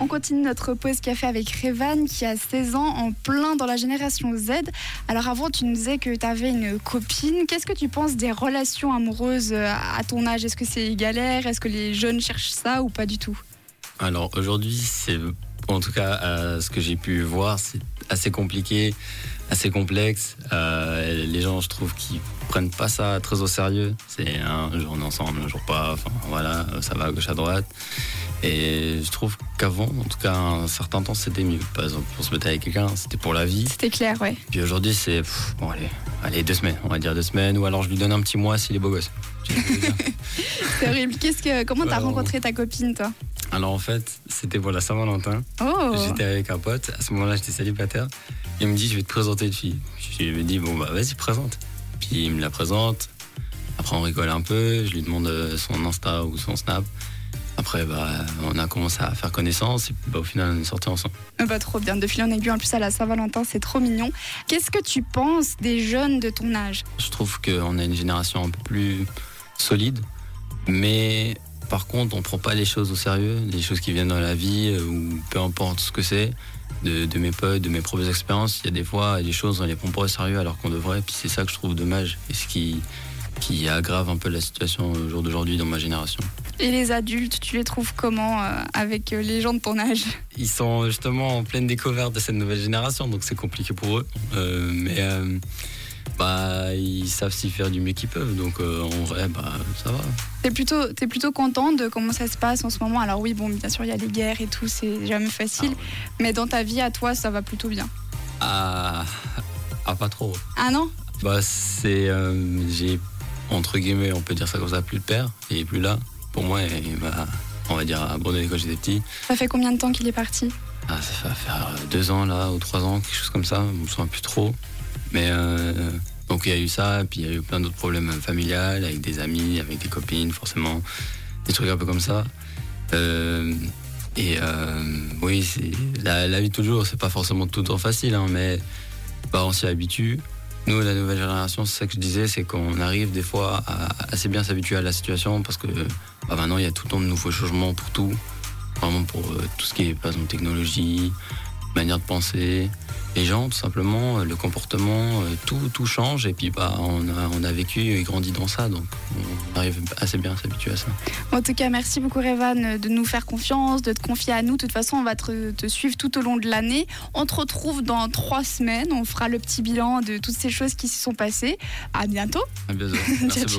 On continue notre pause café avec Revan qui a 16 ans, en plein dans la génération Z. Alors avant, tu nous disais que tu avais une copine. Qu'est-ce que tu penses des relations amoureuses euh, à ton âge? Est-ce que c'est galère? Est-ce que les jeunes cherchent ça ou pas du tout? Alors aujourd'hui, c'est en tout cas à ce que j'ai pu voir, c'est assez compliqué, assez complexe. Euh, les gens, je trouve, qui prennent pas ça très au sérieux. C'est un jour on est ensemble, un jour pas. Enfin voilà, ça va à gauche à droite. Et je trouve qu'avant, en tout cas, un certain temps, c'était mieux. Par exemple, pour se mettre avec quelqu'un, c'était pour la vie. C'était clair, ouais. Puis aujourd'hui, c'est bon, allez, allez, deux semaines, on va dire deux semaines, ou alors je lui donne un petit mois s'il est beau gosse. C'est horrible. Qu'est-ce que, comment t'as Alors- rencontré ta copine, toi? Alors en fait, c'était pour la Saint-Valentin. Oh J'étais avec un pote, à ce moment-là j'étais célibataire. Il me dit je vais te présenter une fille. Je lui ai dit bon bah vas-y présente. Puis il me la présente. Après on rigole un peu, je lui demande euh, son Insta ou son Snap. Après bah on a commencé à faire connaissance et puis, bah, au final on est sortis ensemble. Pas trop bien. De fil en aiguille, en plus à la Saint-Valentin, c'est trop mignon. Qu'est-ce que tu penses des jeunes de ton âge? Je trouve qu'on a une génération un peu plus solide, mais par contre on prend pas les choses au sérieux, les choses qui viennent dans la vie euh, ou peu importe ce que c'est. De, mes potes, de mes propres expériences, il y a des fois des choses on les prend pas au sérieux alors qu'on devrait, c'est ça que je trouve dommage et ce qui, qui aggrave un peu la situation au jour d'aujourd'hui dans ma génération. Et les adultes, tu les trouves comment euh, avec euh, les gens de ton âge? Ils sont justement en pleine découverte de cette nouvelle génération, donc c'est compliqué pour eux. Euh, mais bah, ils savent s'y faire du mieux qu'ils peuvent, donc en vrai, bah, ça va. T'es plutôt, t'es plutôt content de comment ça se passe en ce moment? Alors oui, bon, bien sûr, il y a les guerres et tout, c'est jamais facile. Mais dans ta vie, à toi, ça va plutôt bien? Ah, ah, pas trop. Ah non? Bah, c'est. j'ai, entre guillemets, on peut dire ça comme ça, plus de père, il est plus là. Pour moi, il m'a, on va dire, abandonné quand j'étais petit. Ça fait combien de temps qu'il est parti? Ah, ça va faire deux ans là, ou trois ans, quelque chose comme ça, je me souviens plus trop. Mais euh, donc il y a eu ça, puis il y a eu plein d'autres problèmes familiales, avec des amis, avec des copines, forcément, des trucs un peu comme ça. Euh, et euh, oui, la, la vie toujours, c'est pas forcément tout le temps facile, hein, mais bah, on s'y habitue. Nous, la nouvelle génération, c'est ça que je disais, c'est qu'on arrive des fois à assez bien s'habituer à la situation parce que bah, maintenant il y a tout le temps de nouveaux changements pour tout, vraiment pour euh, tout ce qui est par exemple technologie, manière de penser, les gens tout simplement, euh, le comportement, euh, tout, tout change et puis bah, on, a, on a vécu et grandi dans ça, donc on arrive assez bien à s'habituer à ça. En tout cas, merci beaucoup, Revan, de nous faire confiance, de te confier à nous. De toute façon, on va te, te suivre tout au long de l'année. On te retrouve dans trois semaines. On fera le petit bilan de toutes ces choses qui se sont passées. À bientôt. À bientôt. Merci Ciao, ciao.